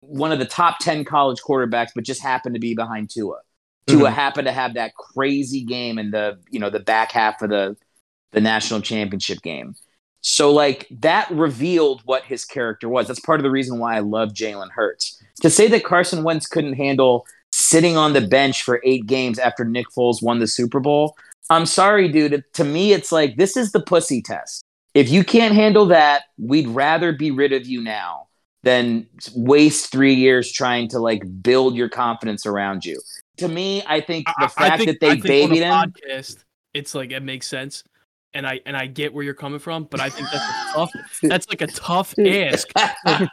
one of the top 10 college quarterbacks but just happened to be behind Tua. Tua mm-hmm. happened to have that crazy game in the you know the back half of the the national championship game. So like that revealed what his character was. That's part of the reason why I love Jalen Hurts. To say that Carson Wentz couldn't handle sitting on the bench for eight games after Nick Foles won the Super Bowl, I'm sorry, dude. To me, it's like this is the pussy test. If you can't handle that, we'd rather be rid of you now than waste three years trying to like build your confidence around you. To me, I think the I- I fact think- that they I think on a babied him. podcast, it's like it makes sense. And I and I get where you're coming from, but I think that's a tough that's like a tough ask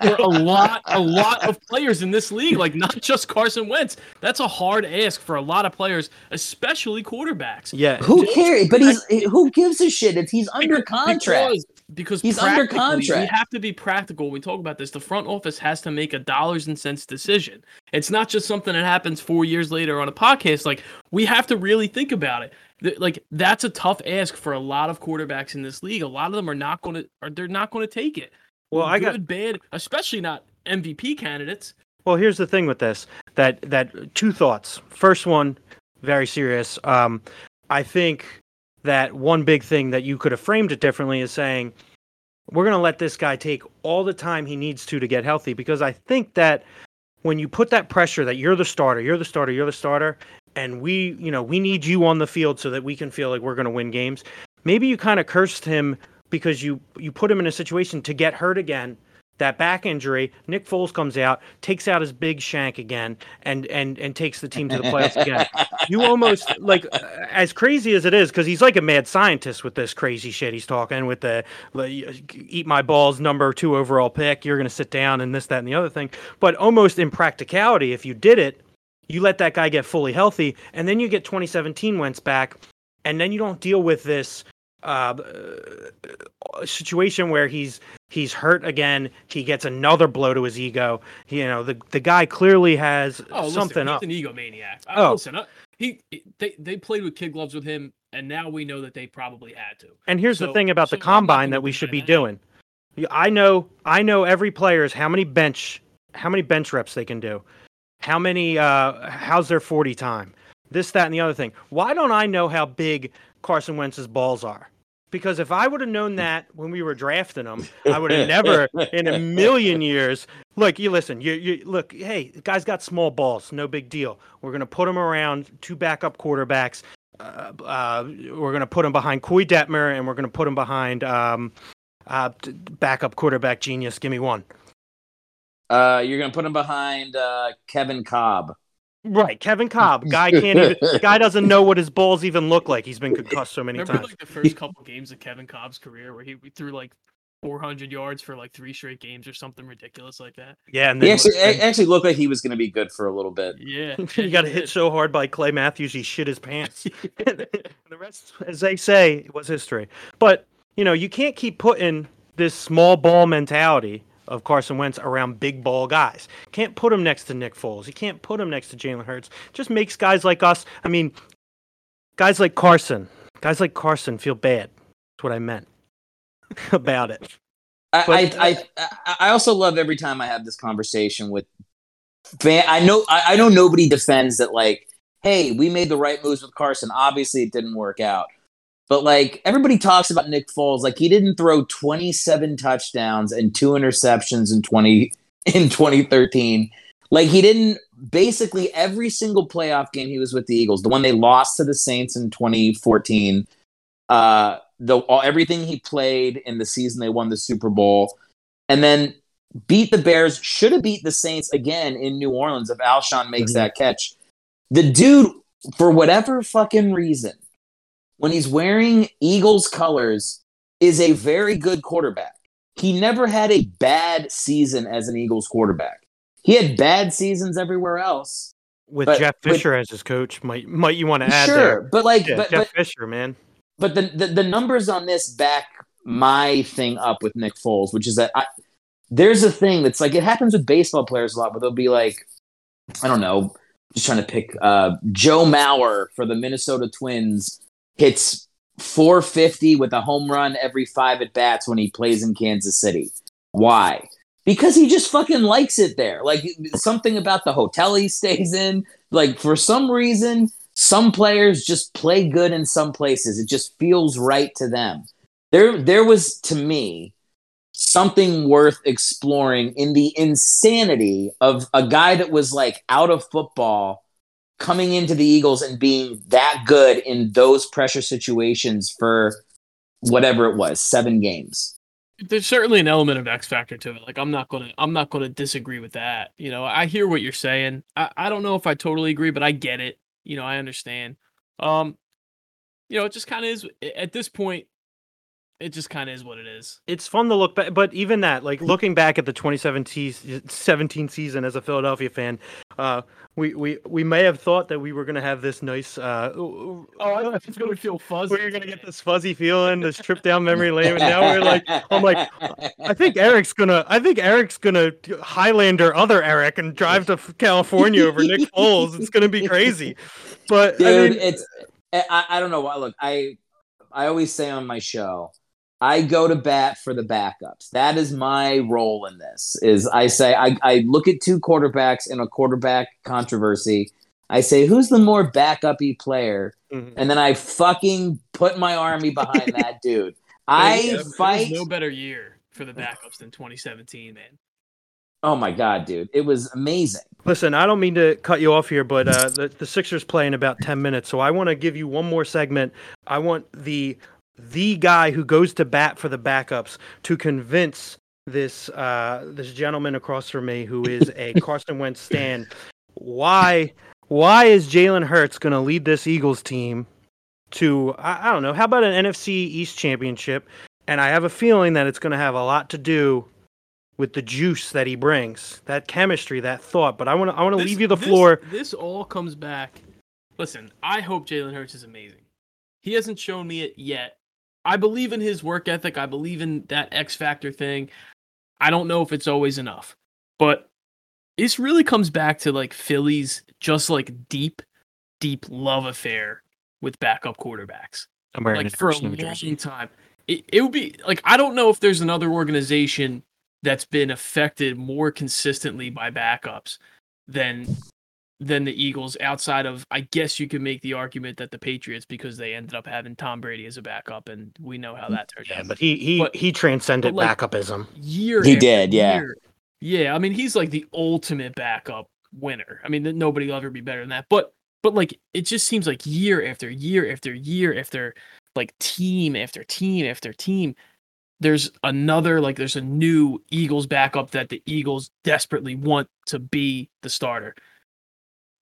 for a lot a lot of players in this league, like not just Carson Wentz. That's a hard ask for a lot of players, especially quarterbacks. Yeah. Who cares? But he's who gives a shit if he's under contract? Because, because He's under contract. We have to be practical. when We talk about this. The front office has to make a dollars and cents decision. It's not just something that happens four years later on a podcast. Like we have to really think about it. Like that's a tough ask for a lot of quarterbacks in this league. A lot of them are not going to, or they're not going to take it. Well, I got Good, bad, especially not MVP candidates. Well, here's the thing with this. That that two thoughts. First one, very serious. Um, I think that one big thing that you could have framed it differently is saying we're going to let this guy take all the time he needs to to get healthy because I think that when you put that pressure that you're the starter, you're the starter, you're the starter, and we, you know, we need you on the field so that we can feel like we're going to win games. Maybe you kind of cursed him because you you put him in a situation to get hurt again. That back injury, Nick Foles comes out, takes out his big shank again, and and and takes the team to the playoffs again. You almost like as crazy as it is because he's like a mad scientist with this crazy shit he's talking with the like, eat my balls number two overall pick. You're gonna sit down and this that and the other thing. But almost in practicality, if you did it, you let that guy get fully healthy, and then you get 2017 Wentz back, and then you don't deal with this uh, situation where he's he's hurt again. He gets another blow to his ego. You know, the the guy clearly has Oh, something listen, up. he's an egomaniac. Uh, Oh. listen, uh, he they they played with kid gloves with him, and now we know that they probably had to. And here's the thing about so the combine that we should be doing. Yeah, I know I know every player's how many bench how many bench reps they can do. How many uh how's their 40 time? This that and the other thing. Why don't I know how big Carson Wentz's balls are? Because if I would have known that when we were drafting him, I would have never in a million years. Look, you listen. You you look. Hey, the guy's got small balls. No big deal. We're gonna put him around two backup quarterbacks. Uh, uh, we're gonna put him behind Koy Detmer, and we're gonna put him behind um, uh, backup quarterback genius. Give me one. Uh, you're gonna put him behind uh, Kevin Kolb. Right, Kevin Kolb. Guy can't even. guy doesn't know what his balls even look like. He's been concussed so many Remember times. like the first couple games of Kevin Kolb's career where he threw like 400 yards for like three straight games or something ridiculous like that. Yeah, and He then actually, a- actually looked like he was going to be good for a little bit. Yeah, he got hit so hard by Clay Matthews he shit his pants. the rest, as they say, was history. But you know, you can't keep putting this small ball mentality of Carson Wentz around big ball guys. Can't put him next to Nick Foles. You can't put him next to Jalen Hurts. Just makes guys like us. I mean, guys like Carson. Guys like Carson feel bad. That's what I meant about it. I, I, I, I also love every time I have this conversation with fan. I know, I, I know nobody defends that. Like, hey, we made the right moves with Carson. Obviously, it didn't work out. But like everybody talks about Nick Foles, like he didn't throw 27 touchdowns and two interceptions in 20 in 2013. Like he didn't basically every single playoff game he was with the Eagles, the one they lost to the Saints in 2014, uh the all, everything he played in the season they won the Super Bowl, and then beat the Bears. Should have beat the Saints again in New Orleans if Alshon makes that catch. The dude, for whatever fucking reason, when he's wearing Eagles colors, is a very good quarterback. He never had a bad season as an Eagles quarterback. He had bad seasons everywhere else. With Jeff Fisher as his coach, might might you want to add sure, there? but like, Yeah, but, Jeff but Fisher, man. but the, the the numbers on this back my thing up with Nick Foles, which is that I there's a thing that's like it happens with baseball players a lot, but they'll be like, I don't know, just trying to pick uh, Joe Mauer for the Minnesota Twins hits 450 with a home run every five at bats when he plays in Kansas City. Why? Because he just fucking likes it there. Like something about the hotel he stays in. Like for some reason, some players just play good in some places. It just feels right to them. There, there was to me something worth exploring in the insanity of a guy that was like out of football coming into the Eagles and being that good in those pressure situations for whatever it was, seven games. there's certainly an element of X factor to it. Like I'm not gonna I'm not gonna disagree with that. You know, I hear what you're saying. I, I don't know if I totally agree, but I get it. You know, I understand. Um, you know, it just kind of is at this point. It just kind of is what it is. it's fun to look back, but even that, like looking back at the 2017 season as a Philadelphia fan, uh, we, we we may have thought that we were gonna have this nice. Uh, oh, I don't know if it's gonna feel fuzzy. we're gonna get this fuzzy feeling, this trip down memory lane, and now we're like, I'm like, I think Eric's gonna, I think Eric's gonna Highlander other Eric and drive to California over Nick Foles. It's gonna be crazy, but dude I mean, it's I, I don't know why look i i always say on my show i go to bat for the backups. That is my role in this is i say i, I look at two quarterbacks in a quarterback controversy. I say who's the more backup-y player? Mhm. and then i fucking put my army behind that dude. I There fight no better year for the backups than 2017, man. oh my god dude. It was amazing. Listen, I don't mean to cut you off here, but uh, the, the Sixers play in about 10 minutes, so I want to give you one more segment. I want the the guy who goes to bat for the backups to convince this uh, this gentleman across from me, who is a Carson Wentz stan, why why is Jalen Hurts going to lead this Eagles team to I, I don't know, how about an NFC East championship? And I have a feeling that it's going to have a lot to do with the juice that he brings, that chemistry, that thought. But I want to I want to leave you the this- floor. This all comes back. Listen, I hope Jalen Hurts is amazing. He hasn't shown me it yet. I believe in his work ethic. I believe in that X factor thing. I don't know if it's always enough, but this really comes back to like Philly's just like deep, deep love affair with backup quarterbacks I'm wearing like for a long time. It, it would be like I don't know if there's another organization that's been affected more consistently by backups than than the Eagles outside of I guess you could make the argument that the Patriots because they ended up having Tom Brady as a backup and we know how that turned Yeah, out. but he he But- he transcended like- backupism. year He did, yeah. year- Yeah, I mean he's like the ultimate backup winner. I mean nobody will ever be better than that. But but like it just seems like year after year after year after like team after team after team there's another like there's a new Eagles backup that the Eagles desperately want to be the starter.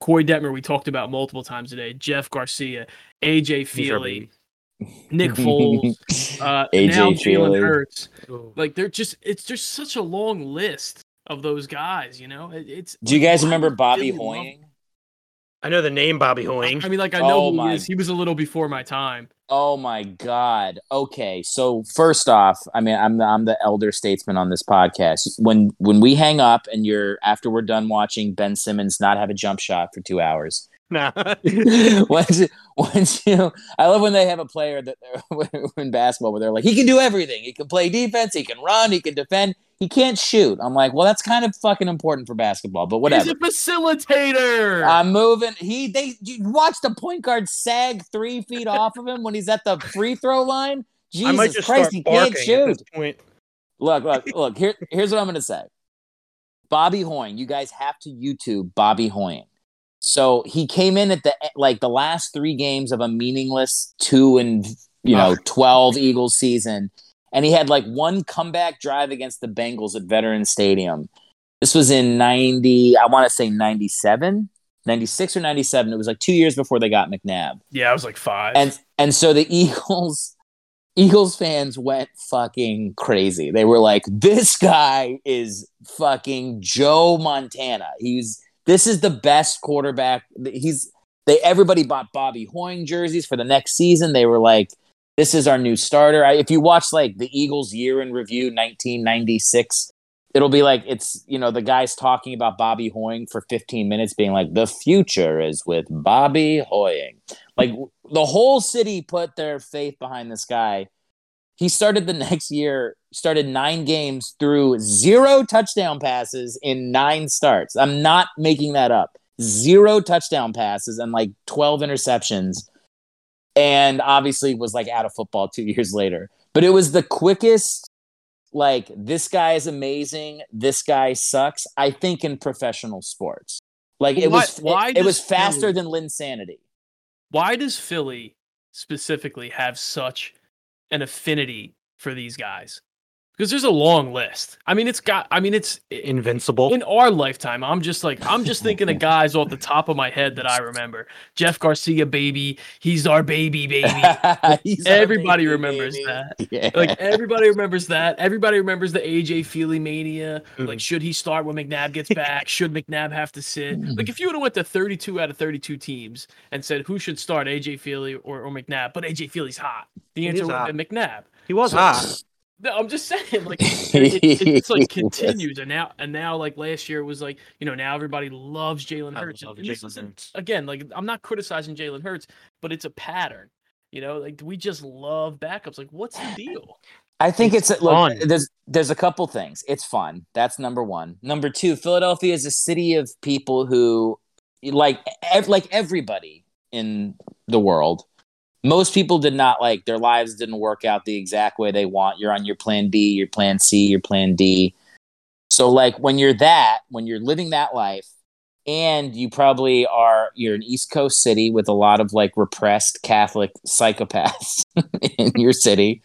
Corey Detmer we talked about multiple times today, Jeff Garcia, AJ These Feeley. Nick Foles, uh, AJ now Jalen Feeley. Hurts. Like they're just it's just such a long list of those guys. You know, It- it's. Do you guys remember Bobby Philly love Hoying? I know the name Bobby Hoying. I mean, like I know Oh who my- he is. He was a little before my time. Oh my God. Okay, so first off, I mean, I'm the, I'm the elder statesman on this podcast. When when we hang up and you're after we're done watching Ben Simmons not have a jump shot for two hours, Nah. once, once you, I love when they have a player that in basketball where they're like, he can do everything. He can play defense. He can run. He can defend. He can't shoot. I'm like, well, that's kind of fucking important for basketball, but whatever. He's a facilitator. I'm moving. He they you watch the point guard sag three feet off of him when he's at the free throw line. Jesus Christ, he can't shoot. Look, look, look. Here, here's what I'm gonna say. Bobby Hoying, you guys have to YouTube Bobby Hoying. So he came in at the like the last three games of a meaningless two and you know twelve Eagles season, and he had like one comeback drive against the Bengals at Veterans Stadium. This was in ninety, I want to say 97, 96 or ninety seven. It was like two years before they got McNabb yeah, I was like five. and and so the Eagles Eagles fans went fucking crazy. They were like, "This guy is fucking Joe Montana. He's this is the best quarterback. He's they everybody bought Bobby Hoying jerseys for the next season. They were like, "This is our new starter." I, if you watch like the Eagles year in review, 1996. It'll be like it's you know the guys talking about Bobby Hoying for 15 minutes, being like the future is with Bobby Hoying. Like the whole city put their faith behind this guy. He started the next year, started nine games through zero touchdown passes in nine starts. I'm not making that up. Zero touchdown passes and like 12 interceptions. And obviously was like out of football two years later. But it was the quickest, like, this guy is amazing. This guy sucks. I think in professional sports. Like it Why- was why it, it was faster Philly- than Linsanity. Why does Philly specifically have such an affinity for these guys? Because there's a long list. I mean, it's got. I mean, it's Invincible. in our lifetime. I'm just like I'm just thinking of guys off the top of my head that I remember. Jeff Garcia, baby, he's our baby, baby. Everybody baby, remembers baby. that. Yeah. Like everybody remembers that. Everybody remembers the AJ Feeley mania. Mhm. Like, should he start when McNabb gets back? should McNabb have to sit? Mm-hmm. Like, if you would have went to 32 out of 32 teams and said who should start, AJ Feeley or, or McNabb, but AJ Feeley's hot. The answer would have been McNabb. he was So- hot. No, I'm just saying, like it, it, it's like He continues, and now and now, like last year was like you know now everybody loves Jalen I Hurts. love and Jalen Hurts. Again, like I'm not criticizing Jalen Hurts, but it's a pattern. You know, like we just love backups. Like, what's the deal? I think it's, It's look. fun. There's there's a couple things. It's fun. That's number one. Number two, Philadelphia is a city of people who like ev- like everybody in the world. Most people did not like their lives didn't work out the exact way they want. You're on your plan B, your plan C, your plan D. So like when you're that, when you're living that life, and you probably are you're an East Coast city with a lot of like repressed Catholic psychopaths in your city.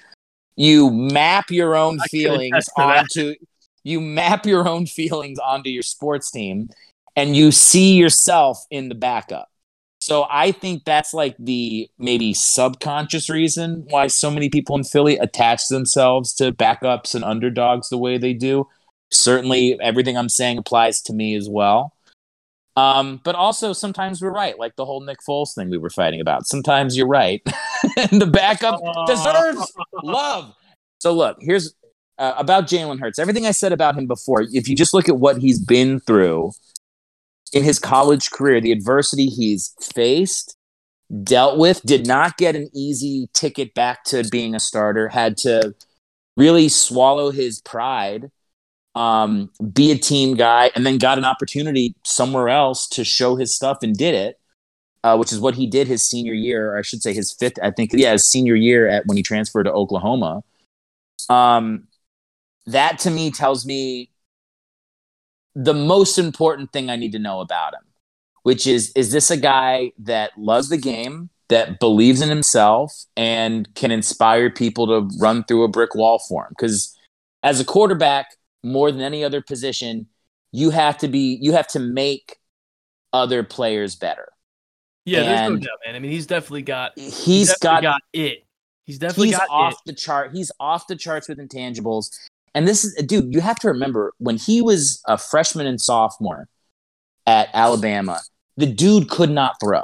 You map your own I feelings attest to that. onto you map your own feelings onto your sports team and you see yourself in the backup. So I think that's like the maybe subconscious reason why so many people in Philly attach themselves to backups and underdogs the way they do. Certainly everything I'm saying applies to me as well. Um, but also sometimes we're right, like the whole Nick Foles thing we were fighting about. Sometimes you're right. and the backup deserves love. So look, here's uh, about Jalen Hurts. Everything I said about him before, if you just look at what he's been through in his college career, the adversity he's faced, dealt with, did not get an easy ticket back to being a starter, had to really swallow his pride, um, be a team guy, and then got an opportunity somewhere else to show his stuff and did it. Uh, which is what he did his senior year, or I should say his fifth, I think, yeah, his senior year at when he transferred to Oklahoma. Um, that to me tells me the most important thing I need to know about him, which is is this a guy that loves the game, that believes in himself, and can inspire people to run through a brick wall for him? Because as a quarterback, more than any other position, you have to be you have to make other players better. Yeah, there's no doubt, man. I mean, he's definitely got He's he's definitely got got it. He's definitely he's got off it. the chart. He's off the charts with intangibles. And this is, dude, you have to remember when he was a freshman and sophomore at Alabama, the dude could not throw.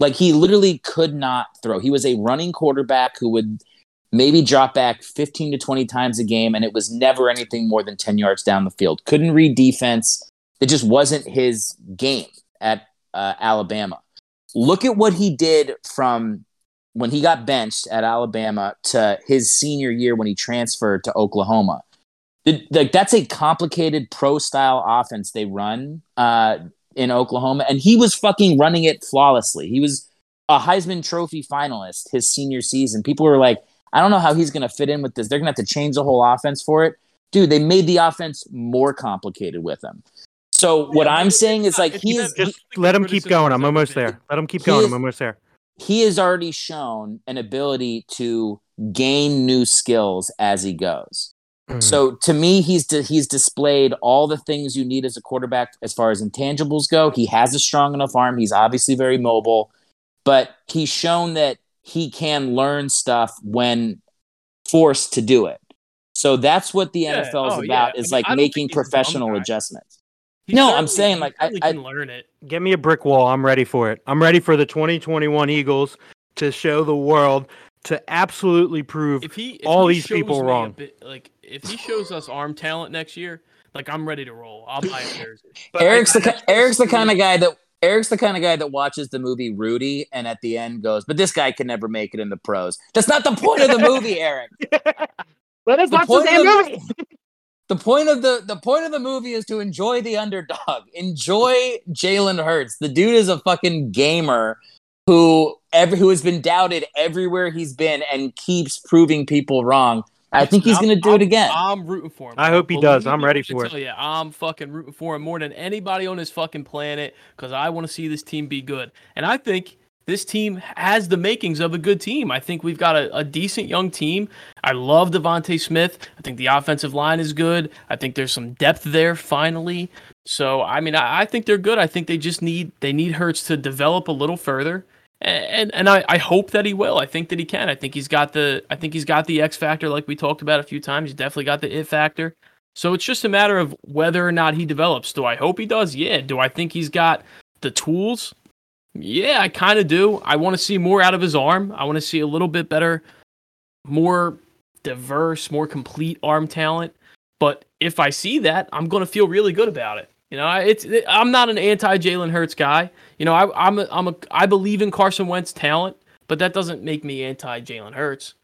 Like he literally could not throw. He was a running quarterback who would maybe drop back 15 to 20 times a game, and it was never anything more than 10 yards down the field. Couldn't read defense. It just wasn't his game at uh, Alabama. Look at what he did from when he got benched at Alabama to his senior year when he transferred to Oklahoma. The- like that's a complicated pro style offense they run uh, in Oklahoma, and he was fucking running it flawlessly. He was a Heisman Trophy finalist his senior season. People were like, I don't know how he's going to fit in with this. They're going to have to change the whole offense for it. Dude, they made the offense more complicated with him. So what Yeah, I'm saying is like it's he is Just Criticism let him keep going. I'm almost there. Let him keep going. is- I'm almost there. He has already shown an ability to gain new skills as he goes. Mm. So to me, he's di- he's displayed all the things you need as a quarterback as far as intangibles go. He has a strong enough arm. He's obviously very mobile, but he's shown that he can learn stuff when forced to do it. So that's what the Yeah. NFL is Oh, about: yeah. I is mean, like making think he's a dumb professional adjustments. He No, I'm saying, like, I- I- can learn it. Get me a brick wall. I'm ready for it. I'm ready for the 2021 Eagles to show the world to absolutely prove If he if all he these people wrong. bit- like if he shows us arm talent next year, like I'm ready to roll. I'll buy a jersey. Eric's I- the ki- Eric's the kind of guy that Eric's the kind of guy that watches the movie Rudy and at the end goes, "But this guy can never make it in the pros." That's not the point of the movie, Eric. Let us watch the of damn the- movie. The point of the the point of the movie is to enjoy the underdog. Enjoy Jalen Hurts. The dude is a fucking gamer who every who has been doubted everywhere he's been and keeps proving people wrong. I think he's I'm- going to do I'm- it again. I'm rooting for him. I hope he does. I'm ready for it. tell you, I'm fucking rooting for him more than anybody on this fucking planet because I want to see this team be good. And I think this team has the makings of a good team. I think we've got a, a decent young team. I love DeVonta Smith. I think the offensive line is good. I think there's some depth there finally. So I mean, I, I think they're good. I think they just need they need Hurts to develop a little further. And and I, I hope that he will. I think that he can. I think he's got the I think he's got the X factor like we talked about a few times. He's definitely got the it factor. So it's just a matter of whether or not he develops. Do I hope he does? Yeah. Do I think he's got the tools? Yeah, I kind of do. I want to see more out of his arm. I want to see a little bit better, more diverse, more complete arm talent. But if I see that, I'm going to feel really good about it. You know, it's it, I'm not an anti Jalen Hurts guy. You know, I, I'm a, I'm a I believe in Carson Wentz talent, but that doesn't make me anti Jalen Hurts.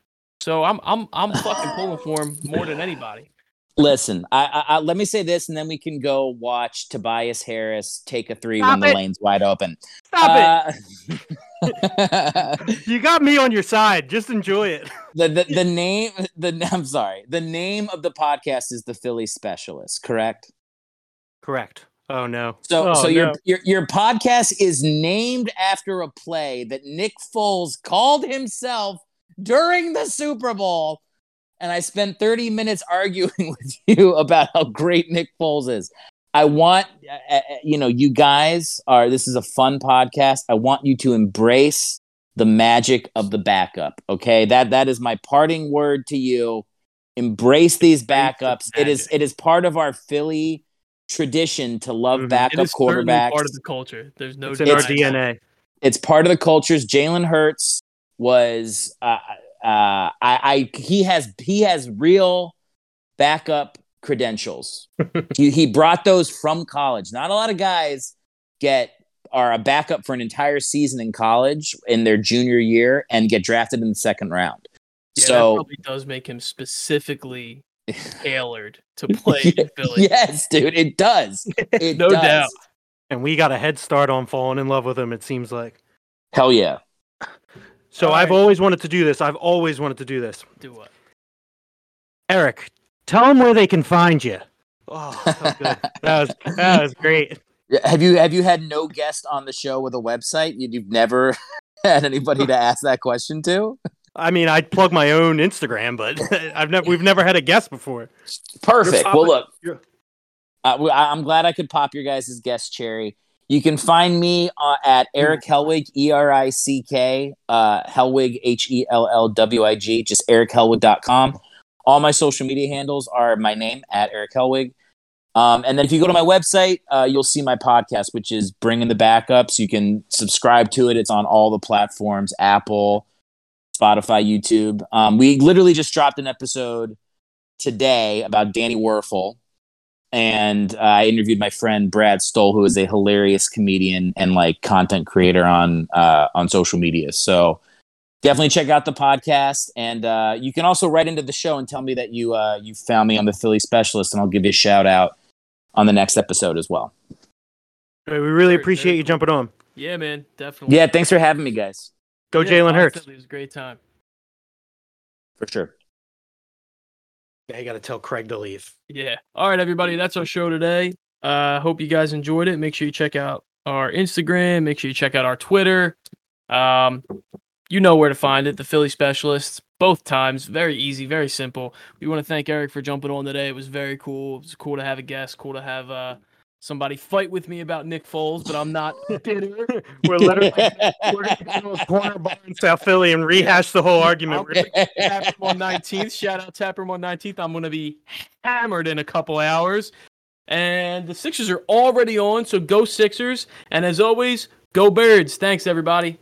So I'm I'm I'm fucking pulling for him more than anybody. Listen, I, I, I let me say this, and then we can go watch Tobias Harris take a three Stop when the lane's wide open. Stop Uh, it. You got me on your side. Just enjoy it. the, the the name the I'm sorry. The name of the podcast is the Philly Specialist, correct? Correct. Oh no. So Oh, so your, your your podcast is named after a play that Nick Foles called himself during the Super Bowl. And I spent 30 minutes arguing with you about how great Nick Foles is. I want uh, uh, you know, you guys are this is a fun podcast. I want you to embrace the magic of the backup. Okay? That that is my parting word to you. Embrace these backups. It is, it is part of our Philly tradition to love Mhm. It It backup is certainly quarterbacks. part of the culture. There's no It's in our. DNA. it's part of the cultures. Jalen Hurts was uh, uh, I, I he has he has real backup credentials. he, he brought those from college. Not a lot of guys get are a backup for an entire season in college in their junior year and get drafted in the second round. Yeah, that so probably does make him specifically tailored to play in Philly. yes, dude, it does. It No does. doubt. And we got a head start on falling in love with him, it seems like. Hell yeah. So All I've right. always wanted to do this. I've always wanted to do this. Do what? Eric, tell them where they can find you. Oh, that was good. that was that was great. Yeah, Have you have you had no guest on the show with a website? You- You've never had anybody to ask that question to? I mean, I'd plug my own Instagram, but I've never we've never had a guest before. Perfect. You're Well, look, uh, I- I'm glad I could pop your guys' guest cherry. You can find me uh, at Erick Hellwig, E R I C K, uh, Hellwig, H E L L W I G, just erickhellwig.com. All my social media handles are my name at Erick Hellwig. Um, and then if you go to my website, uh, you'll see my podcast, which is Bring in the Backups. You can subscribe to it. It's on all the platforms Apple, Spotify, YouTube. Um, we literally just dropped an episode today about Danny Wuerffel. And uh, I interviewed my friend Brad Stoll, who is a hilarious comedian and like content creator on uh, on social media. So definitely check out the podcast, and uh, you can also write into the show and tell me that you uh, you found me on the Philly Specialist, and I'll give you a shout out on the next episode as well. We really appreciate you jumping on. Yeah, man, definitely. Yeah, thanks for having me, guys. Go Yeah, Jalen Hurts. It was a great time. For sure. You got to tell Craig to leave. Yeah. All right, everybody. That's our show today. Uh, hope you guys enjoyed it. Make sure you check out our Instagram. Make sure you check out our Twitter. Um, you know where to find it. The Philly Specialists. Both times. Very easy. Very simple. We want to thank Eric for jumping on today. It was very cool. It was cool to have a guest. Cool to have uh somebody fight with me about Nick Foles, but I'm not bitter. We're literally we're gonna a corner bar in South Philly and rehash the whole argument. I'll bring Tapper on 19th. Shout out Tapper on 19th. I'm going to be hammered in a couple hours. And the Sixers are already on, so go Sixers. And as always, go Birds. Thanks, everybody.